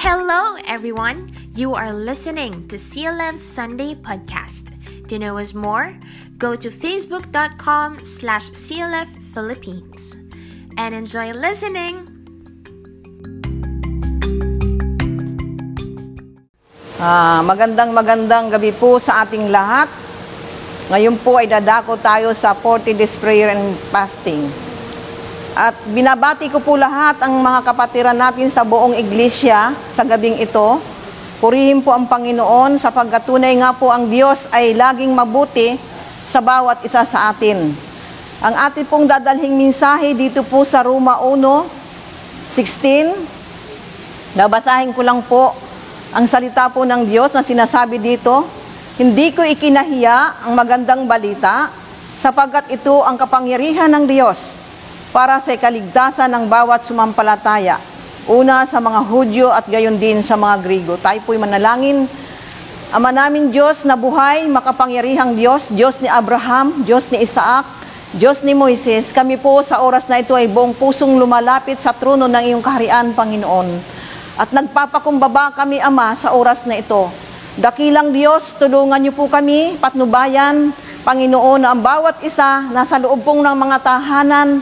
Hello, everyone. You are listening to CLF's Sunday podcast. To know us more, go to facebook.com slash CLF Philippines and enjoy listening. Ah, magandang magandang gabi po sa ating lahat. Ngayon po ay dadako tayo sa 40 days prayer and fasting. At binabati ko po lahat ang mga kapatiran natin sa buong iglesia sa gabing ito. Purihin po ang Panginoon sapagkat tunay nga po ang Diyos ay laging mabuti sa bawat isa sa atin. Ang ating pong dadalhing mensahe dito po sa Roma 1:16. Nabasahin ko lang po ang salita po ng Diyos na sinasabi dito, hindi ko ikinahiya ang magandang balita sapagkat ito ang kapangyarihan ng Diyos para sa kaligtasan ng bawat sumampalataya. Una sa mga Hudyo at gayon din sa mga Grigo. Tayo po'y manalangin. Ama namin Diyos na buhay, makapangyarihang Diyos, Diyos ni Abraham, Diyos ni Isaac, Diyos ni Moises, kami po sa oras na ito ay buong pusong lumalapit sa trono ng iyong kaharian, Panginoon. At nagpapakumbaba kami, Ama, sa oras na ito. Dakilang Diyos, tulungan niyo po kami, patnubayan, Panginoon, na ang bawat isa nasa loob pong ng mga tahanan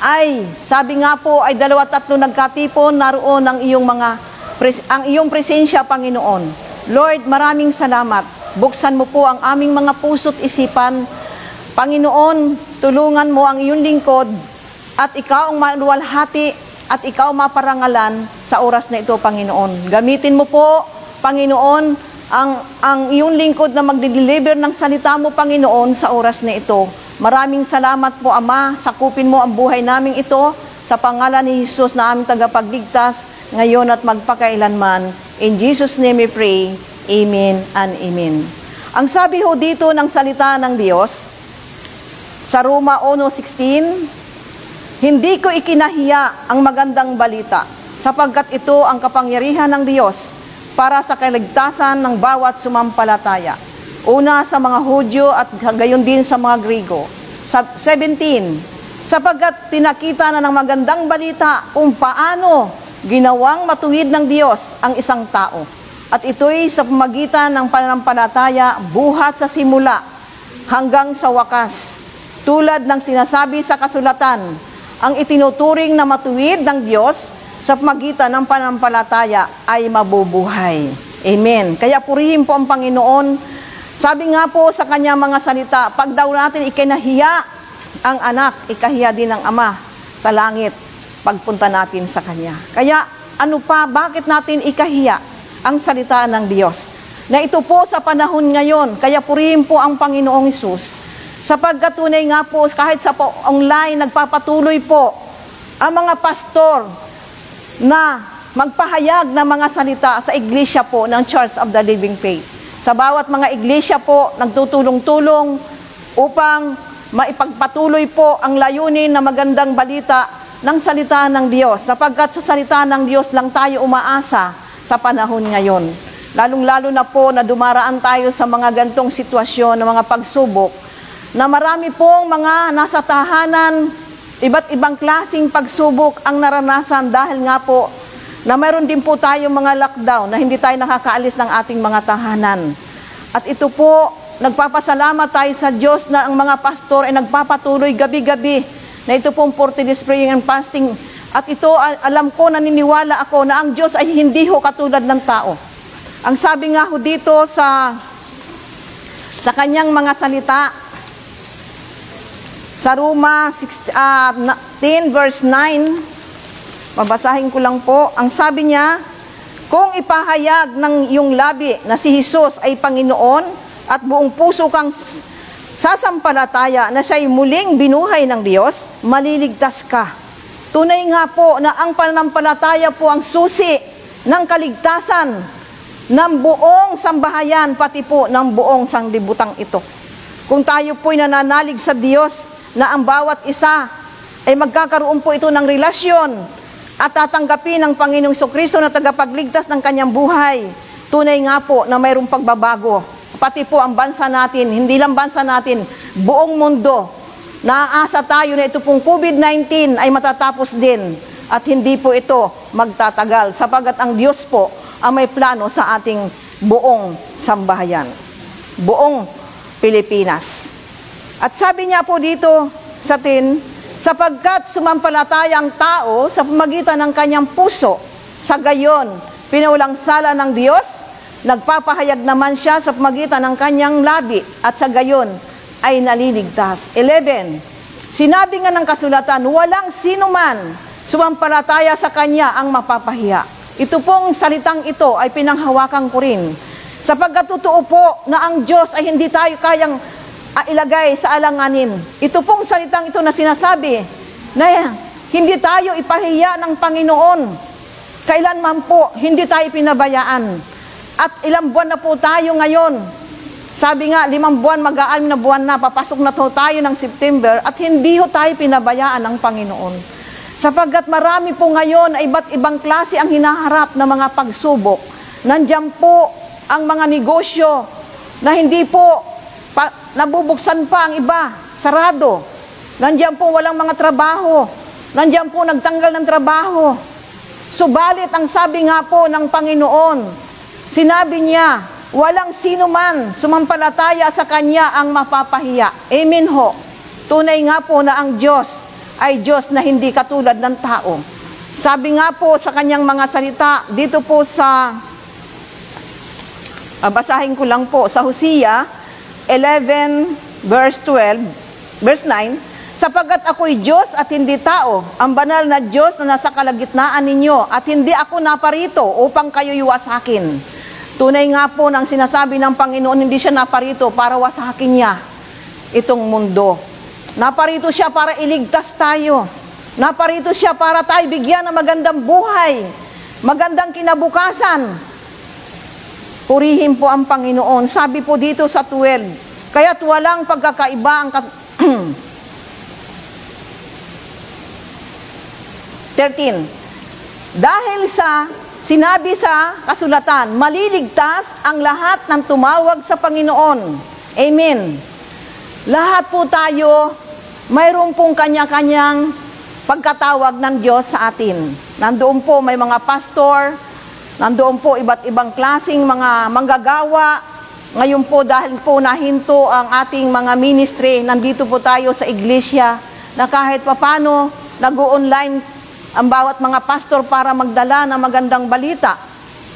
ay, sabi nga po, ay dalawa tatlo nagkatipon, naroon ang iyong mga, ang iyong presensya, Panginoon. Lord, maraming salamat. Buksan mo po ang aming mga puso't isipan. Panginoon, tulungan mo ang iyong lingkod at ikaw ang maluwalhati at ikaw maparangalan sa oras na ito, Panginoon. Gamitin mo po, Panginoon, ang, ang iyong lingkod na magde-deliver ng salita mo, Panginoon, sa oras na ito. Maraming salamat po, Ama. Sakupin mo ang buhay namin ito sa pangalan ni Jesus na aming tagapagligtas ngayon at magpakailanman. In Jesus' name we pray. Amen and Amen. Ang sabi ho dito ng salita ng Diyos, sa Roma 1.16, Hindi ko ikinahiya ang magandang balita, sapagkat ito ang kapangyarihan ng Diyos para sa kaligtasan ng bawat sumampalataya. Una sa mga Hudyo at gayon din sa mga Grigo. 17. Sapagkat pinakita na ng magandang balita kung paano ginawang matuwid ng Diyos ang isang tao. At ito'y sa pamagitan ng pananampalataya buhat sa simula hanggang sa wakas. Tulad ng sinasabi sa kasulatan, ang itinuturing na matuwid ng Diyos sa pamagitan ng pananampalataya ay mabubuhay. Amen. Kaya purihin po ang Panginoon sabi nga po sa kanya mga salita, pag daw natin ikinahiya ang anak, ikahiya din ng ama sa langit pagpunta natin sa kanya. Kaya ano pa, bakit natin ikahiya ang salita ng Diyos? Na ito po sa panahon ngayon, kaya purihin po ang Panginoong Isus. Sapagkat tunay nga po, kahit sa po online, nagpapatuloy po ang mga pastor na magpahayag ng mga salita sa iglesia po ng Church of the Living Faith. Sa bawat mga iglesia po, nagtutulong-tulong upang maipagpatuloy po ang layunin na magandang balita ng salita ng Diyos. Sapagkat sa salita ng Diyos lang tayo umaasa sa panahon ngayon. Lalong-lalo na po na dumaraan tayo sa mga gantong sitwasyon, ng mga pagsubok, na marami pong mga nasa tahanan, iba't ibang klasing pagsubok ang naranasan dahil nga po na mayroon din po tayong mga lockdown na hindi tayo nakakaalis ng ating mga tahanan. At ito po, nagpapasalamat tayo sa Diyos na ang mga pastor ay nagpapatuloy gabi-gabi na ito pong 40 days praying and fasting. At ito, alam ko, naniniwala ako na ang Diyos ay hindi ho katulad ng tao. Ang sabi nga ho dito sa sa kanyang mga salita, sa Roma 6, uh, 10 verse 9, Babasahin ko lang po. Ang sabi niya, kung ipahayag ng iyong labi na si Jesus ay Panginoon at buong puso kang sasampalataya na siya'y muling binuhay ng Diyos, maliligtas ka. Tunay nga po na ang pananampalataya po ang susi ng kaligtasan ng buong sambahayan, pati po ng buong sanglibutang ito. Kung tayo po'y nananalig sa Diyos na ang bawat isa ay magkakaroon po ito ng relasyon at tatanggapin ng Panginoong Kristo na tagapagligtas ng kanyang buhay. Tunay nga po na mayroong pagbabago. Pati po ang bansa natin, hindi lang bansa natin, buong mundo. Naaasa tayo na ito pong COVID-19 ay matatapos din. At hindi po ito magtatagal sapagat ang Diyos po ang may plano sa ating buong sambahayan, buong Pilipinas. At sabi niya po dito sa tin, sapagkat sumampalataya ang tao sa pamagitan ng kanyang puso, sa gayon, pinaulang sala ng Diyos, nagpapahayag naman siya sa pamagitan ng kanyang labi at sa gayon ay naliligtas. 11. Sinabi nga ng kasulatan, walang sino man sumampalataya sa kanya ang mapapahiya. Ito pong salitang ito ay pinanghawakan ko rin. Sapagkat totoo po na ang Diyos ay hindi tayo kayang ilagay sa alanganin. Ito pong salitang ito na sinasabi na hindi tayo ipahiya ng Panginoon. Kailanman po, hindi tayo pinabayaan. At ilang buwan na po tayo ngayon. Sabi nga, limang buwan, mag-aalim na buwan na, papasok na to tayo ng September at hindi ho tayo pinabayaan ng Panginoon. Sapagkat marami po ngayon ay iba't ibang klase ang hinaharap na mga pagsubok. Nandiyan po ang mga negosyo na hindi po pa, nabubuksan pa ang iba, sarado. Nandiyan po walang mga trabaho. Nandiyan po nagtanggal ng trabaho. Subalit ang sabi nga po ng Panginoon, sinabi niya, walang sino man sumampalataya sa Kanya ang mapapahiya. Amen ho. Tunay nga po na ang Diyos ay Diyos na hindi katulad ng tao. Sabi nga po sa kanyang mga salita, dito po sa, uh, basahin ko lang po, sa Hosea 11 verse 12, verse 9, Sapagat ako'y Diyos at hindi tao, ang banal na Diyos na nasa kalagitnaan ninyo, at hindi ako naparito upang kayo iwasakin. Tunay nga po ng sinasabi ng Panginoon, hindi siya naparito para wasakin niya itong mundo. Naparito siya para iligtas tayo. Naparito siya para tayo bigyan ng magandang buhay, magandang kinabukasan. Purihin po ang Panginoon. Sabi po dito sa 12, kaya't walang pagkakaiba ang kat- 13. Dahil sa sinabi sa kasulatan, maliligtas ang lahat ng tumawag sa Panginoon. Amen. Lahat po tayo, mayroon pong kanya-kanyang pagkatawag ng Diyos sa atin. Nandoon po may mga pastor, nandoon po iba't ibang klasing mga manggagawa. Ngayon po dahil po nahinto ang ating mga ministry, nandito po tayo sa iglesia na kahit papano nag-online ang bawat mga pastor para magdala ng magandang balita.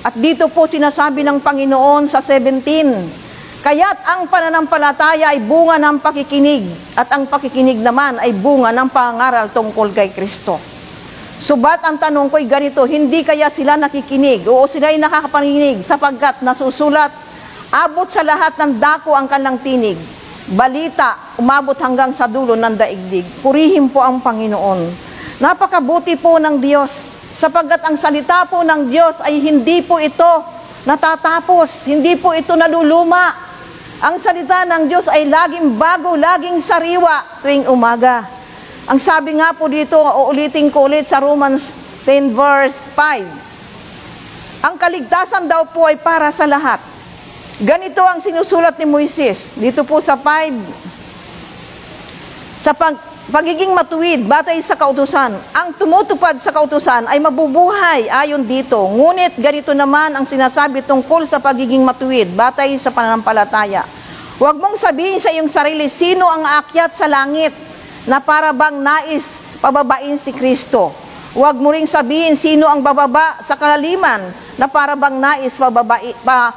At dito po sinasabi ng Panginoon sa 17, Kaya't ang pananampalataya ay bunga ng pakikinig at ang pakikinig naman ay bunga ng pangaral tungkol kay Kristo. Subat ang tanong ko'y ganito, hindi kaya sila nakikinig o sila ay nakakapanginig sapagkat nasusulat, abot sa lahat ng dako ang kanilang tinig. Balita, umabot hanggang sa dulo ng daigdig. Purihin po ang Panginoon. Napakabuti po ng Diyos sapagkat ang salita po ng Diyos ay hindi po ito natatapos, hindi po ito naluluma. Ang salita ng Diyos ay laging bago, laging sariwa tuwing umaga. Ang sabi nga po dito, uulitin ko ulit sa Romans 10 verse 5. Ang kaligtasan daw po ay para sa lahat. Ganito ang sinusulat ni Moises. Dito po sa 5. Sa pag, pagiging matuwid, batay sa kautusan. Ang tumutupad sa kautusan ay mabubuhay ayon dito. Ngunit ganito naman ang sinasabi tungkol sa pagiging matuwid, batay sa pananampalataya. Huwag mong sabihin sa iyong sarili, sino ang aakyat sa langit na para bang nais pababain si Kristo. Huwag mo ring sabihin sino ang bababa sa kalaliman na para bang nais pababai, pa,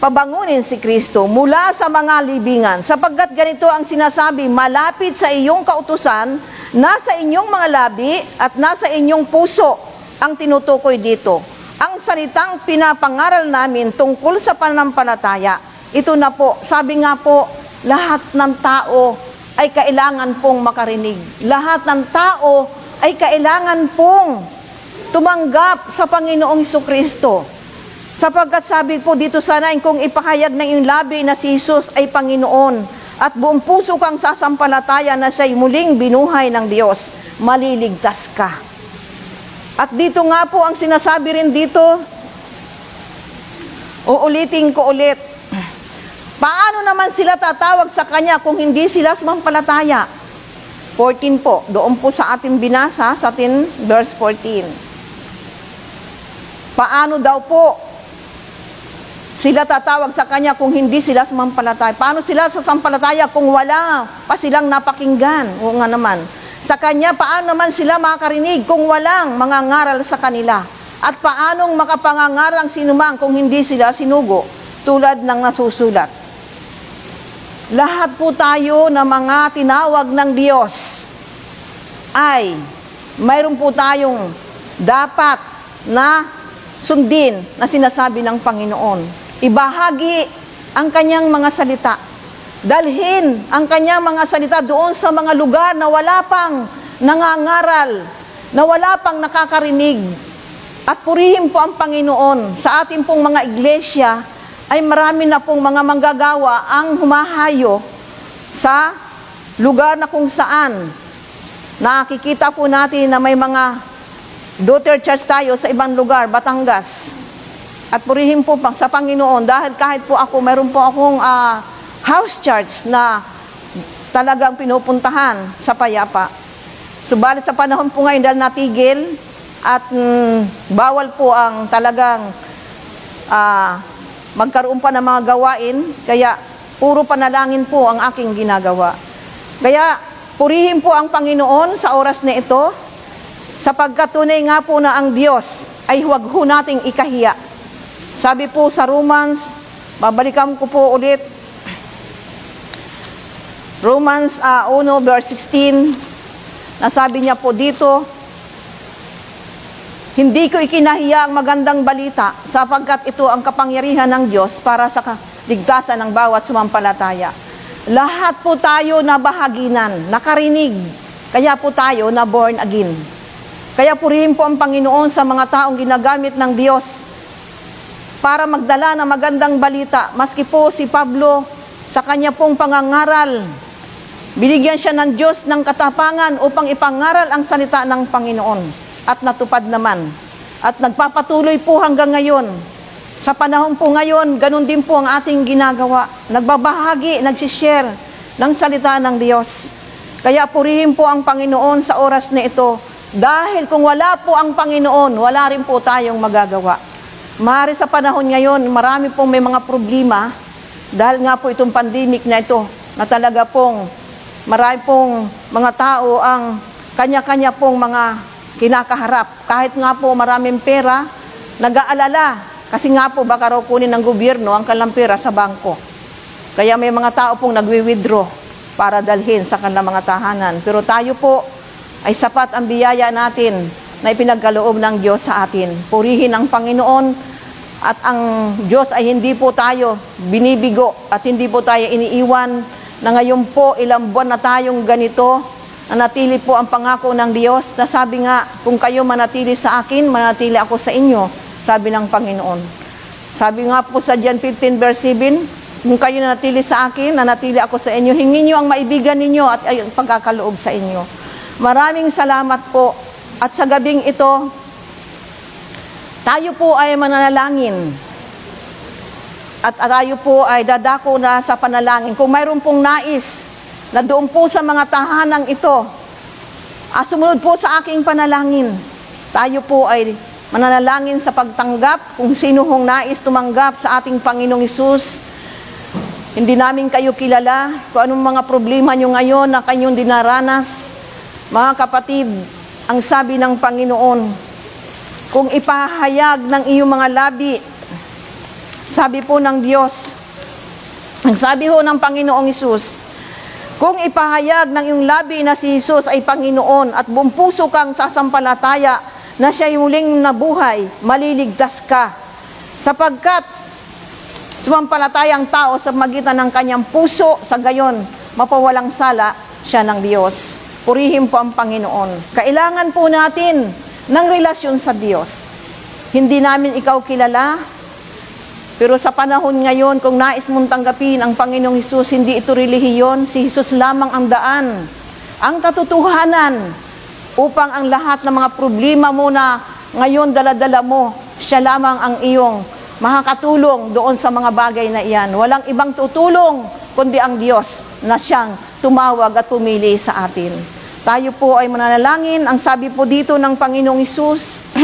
pabangunin si Kristo mula sa mga libingan. Sapagkat ganito ang sinasabi, malapit sa iyong kautusan, nasa inyong mga labi at nasa inyong puso ang tinutukoy dito. Ang salitang pinapangaral namin tungkol sa pananampalataya, ito na po, sabi nga po, lahat ng tao ay kailangan pong makarinig. Lahat ng tao ay kailangan pong tumanggap sa Panginoong Heso Kristo. Sapagkat sabi po dito sana, kung ipahayag na yung labi na si Jesus ay Panginoon at buong puso kang sasampalataya na siya'y muling binuhay ng Diyos, maliligtas ka. At dito nga po ang sinasabi rin dito, uulitin ko ulit, paano naman sila tatawag sa Kanya kung hindi sila sumampalataya? 14 po, doon po sa ating binasa, sa ating verse 14. Paano daw po sila tatawag sa Kanya kung hindi sila sumampalataya? Paano sila sasampalataya kung wala pa silang napakinggan? Oo nga naman. Sa Kanya, paano naman sila makakarinig kung walang mga ngaral sa kanila? At paanong makapangangaral ang sinumang kung hindi sila sinugo tulad ng nasusulat? Lahat po tayo na mga tinawag ng Diyos ay mayroon po tayong dapat na sundin na sinasabi ng Panginoon. Ibahagi ang kanyang mga salita. Dalhin ang kanyang mga salita doon sa mga lugar na wala pang nangangaral, na wala pang nakakarinig. At purihin po ang Panginoon sa ating pong mga iglesia ay marami na pong mga manggagawa ang humahayo sa lugar na kung saan nakikita po natin na may mga daughter church tayo sa ibang lugar, Batangas. At purihin po sa Panginoon dahil kahit po ako, meron po akong uh, house church na talagang pinupuntahan sa payapa. Subalit sa panahon po ngayon dahil natigil at mm, bawal po ang talagang uh, magkaroon pa ng mga gawain, kaya puro panalangin po ang aking ginagawa. Kaya purihin po ang Panginoon sa oras na ito, sapagkat tunay nga po na ang Diyos ay huwag ho nating ikahiya. Sabi po sa Romans, babalikan ko po ulit, Romans uh, ah, 1 verse 16, nasabi niya po dito, hindi ko ikinahiya ang magandang balita sapagkat ito ang kapangyarihan ng Diyos para sa ligtasan ng bawat sumampalataya. Lahat po tayo na bahaginan, nakarinig, kaya po tayo na born again. Kaya purihin po ang Panginoon sa mga taong ginagamit ng Diyos para magdala ng magandang balita. Maski po si Pablo sa kanya pong pangangaral, binigyan siya ng Diyos ng katapangan upang ipangaral ang salita ng Panginoon at natupad naman. At nagpapatuloy po hanggang ngayon. Sa panahon po ngayon, ganun din po ang ating ginagawa. Nagbabahagi, nagsishare ng salita ng Diyos. Kaya purihin po ang Panginoon sa oras na ito. Dahil kung wala po ang Panginoon, wala rin po tayong magagawa. Mari sa panahon ngayon, marami pong may mga problema dahil nga po itong pandemic na ito na talaga pong marami pong mga tao ang kanya-kanya pong mga kinakaharap. Kahit nga po maraming pera, nag-aalala. Kasi nga po baka raw kunin ng gobyerno ang kanilang pera sa bangko. Kaya may mga tao pong nagwi-withdraw para dalhin sa kanilang mga tahanan. Pero tayo po ay sapat ang biyaya natin na ipinagkaloob ng Diyos sa atin. Purihin ang Panginoon at ang Diyos ay hindi po tayo binibigo at hindi po tayo iniiwan na ngayon po ilang buwan na tayong ganito Nanatili po ang pangako ng Diyos na sabi nga, kung kayo manatili sa akin, manatili ako sa inyo, sabi ng Panginoon. Sabi nga po sa John 15 verse 7, kung kayo nanatili sa akin, nanatili ako sa inyo, hingin niyo ang maibigan ninyo at ay, pagkakaloob sa inyo. Maraming salamat po. At sa gabing ito, tayo po ay mananalangin. At tayo po ay dadako na sa panalangin. Kung mayroon pong nais na doon po sa mga tahanang ito, ah, sumunod po sa aking panalangin. Tayo po ay mananalangin sa pagtanggap kung sino hong nais tumanggap sa ating Panginoong Isus. Hindi namin kayo kilala kung anong mga problema nyo ngayon na kanyong dinaranas. Mga kapatid, ang sabi ng Panginoon, kung ipahayag ng iyong mga labi, sabi po ng Diyos, ang sabi ho ng Panginoong Isus, kung ipahayag ng iyong labi na si Jesus ay Panginoon at buong puso kang sasampalataya na siya ay muling nabuhay, maliligtas ka. Sapagkat sumampalataya ang tao sa magitan ng kanyang puso, sa gayon, mapawalang sala siya ng Diyos. Purihin po ang Panginoon. Kailangan po natin ng relasyon sa Diyos. Hindi namin ikaw kilala, pero sa panahon ngayon, kung nais mong tanggapin ang Panginoong Hesus, hindi ito relihiyon, si Hesus lamang ang daan, ang katotohanan, upang ang lahat ng mga problema mo na ngayon daladala mo, siya lamang ang iyong makakatulong doon sa mga bagay na iyan. Walang ibang tutulong, kundi ang Diyos na siyang tumawag at pumili sa atin. Tayo po ay mananalangin. Ang sabi po dito ng Panginoong Isus,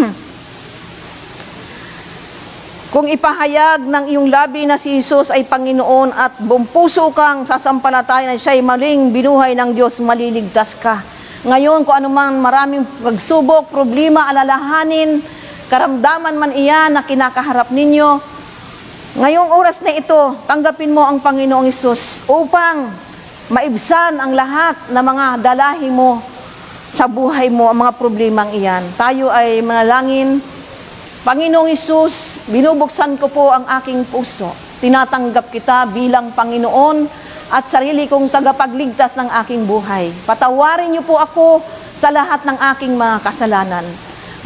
Kung ipahayag ng iyong labi na si Jesus ay Panginoon at bumpuso kang sasampalataya na siya ay maling binuhay ng Diyos, maliligtas ka. Ngayon, kung anuman maraming pagsubok, problema, alalahanin, karamdaman man iyan na kinakaharap ninyo, ngayong oras na ito, tanggapin mo ang Panginoong Isus upang maibsan ang lahat ng mga dalahi mo sa buhay mo, ang mga problemang iyan. Tayo ay manalangin, Panginoong Isus, binubuksan ko po ang aking puso. Tinatanggap kita bilang Panginoon at sarili kong tagapagligtas ng aking buhay. Patawarin niyo po ako sa lahat ng aking mga kasalanan.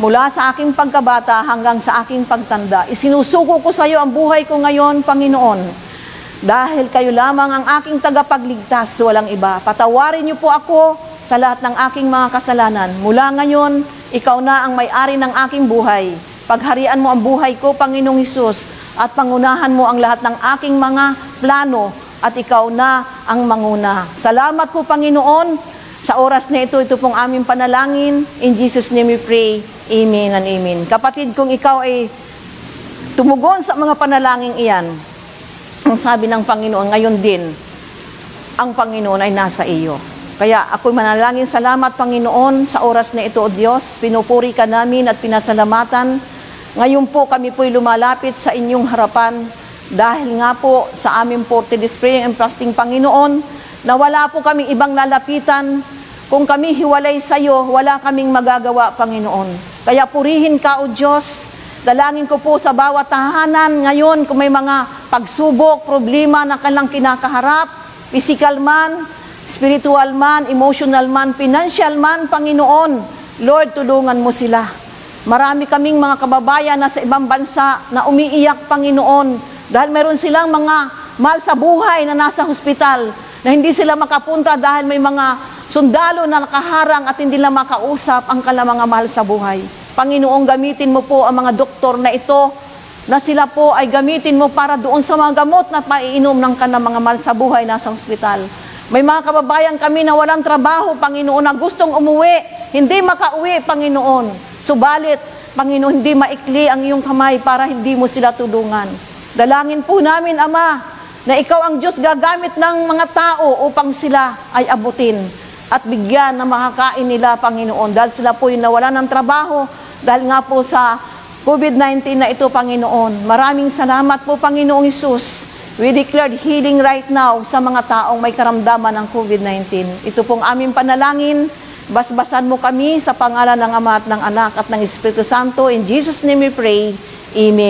Mula sa aking pagkabata hanggang sa aking pagtanda, isinusuko ko sa iyo ang buhay ko ngayon, Panginoon. Dahil kayo lamang ang aking tagapagligtas, walang iba. Patawarin niyo po ako sa lahat ng aking mga kasalanan. Mula ngayon, ikaw na ang may-ari ng aking buhay. Pagharian mo ang buhay ko, Panginoong Hesus, at pangunahan mo ang lahat ng aking mga plano at ikaw na ang manguna. Salamat po, Panginoon, sa oras na ito, ito pong aming panalangin. In Jesus' name we pray. Amen and amen. Kapatid, kung ikaw ay tumugon sa mga panalangin iyan, ang sabi ng Panginoon, ngayon din, ang Panginoon ay nasa iyo. Kaya ako'y manalangin, salamat Panginoon sa oras na ito, O Diyos. Pinupuri ka namin at pinasalamatan. Ngayon po kami po'y lumalapit sa inyong harapan dahil nga po sa aming 40 days praying and fasting Panginoon, na wala po kami ibang lalapitan. Kung kami hiwalay sa iyo, wala kaming magagawa, Panginoon. Kaya purihin ka, O Diyos. Dalangin ko po sa bawat tahanan ngayon kung may mga pagsubok, problema na kanilang kinakaharap, physical man, spiritual man, emotional man, financial man, Panginoon. Lord, tulungan mo sila. Marami kaming mga kababayan na sa ibang bansa na umiiyak, Panginoon, dahil meron silang mga mahal sa buhay na nasa hospital, na hindi sila makapunta dahil may mga sundalo na nakaharang at hindi nila makausap ang mga mahal sa buhay. Panginoon, gamitin mo po ang mga doktor na ito, na sila po ay gamitin mo para doon sa mga gamot na paiinom ng kanilang mga mahal sa buhay nasa hospital. May mga kababayan kami na walang trabaho, Panginoon, na gustong umuwi, hindi makauwi, Panginoon. Subalit, Panginoon, hindi maikli ang iyong kamay para hindi mo sila tulungan. Dalangin po namin, Ama, na ikaw ang Diyos gagamit ng mga tao upang sila ay abutin at bigyan na makakain nila, Panginoon, dahil sila po yung nawala ng trabaho, dahil nga po sa COVID-19 na ito, Panginoon. Maraming salamat po, Panginoong Isus. We declared healing right now sa mga taong may karamdaman ng COVID-19. Ito pong aming panalangin Basbasan mo kami sa pangalan ng Ama at ng Anak at ng Espiritu Santo. In Jesus' name we pray. Amen.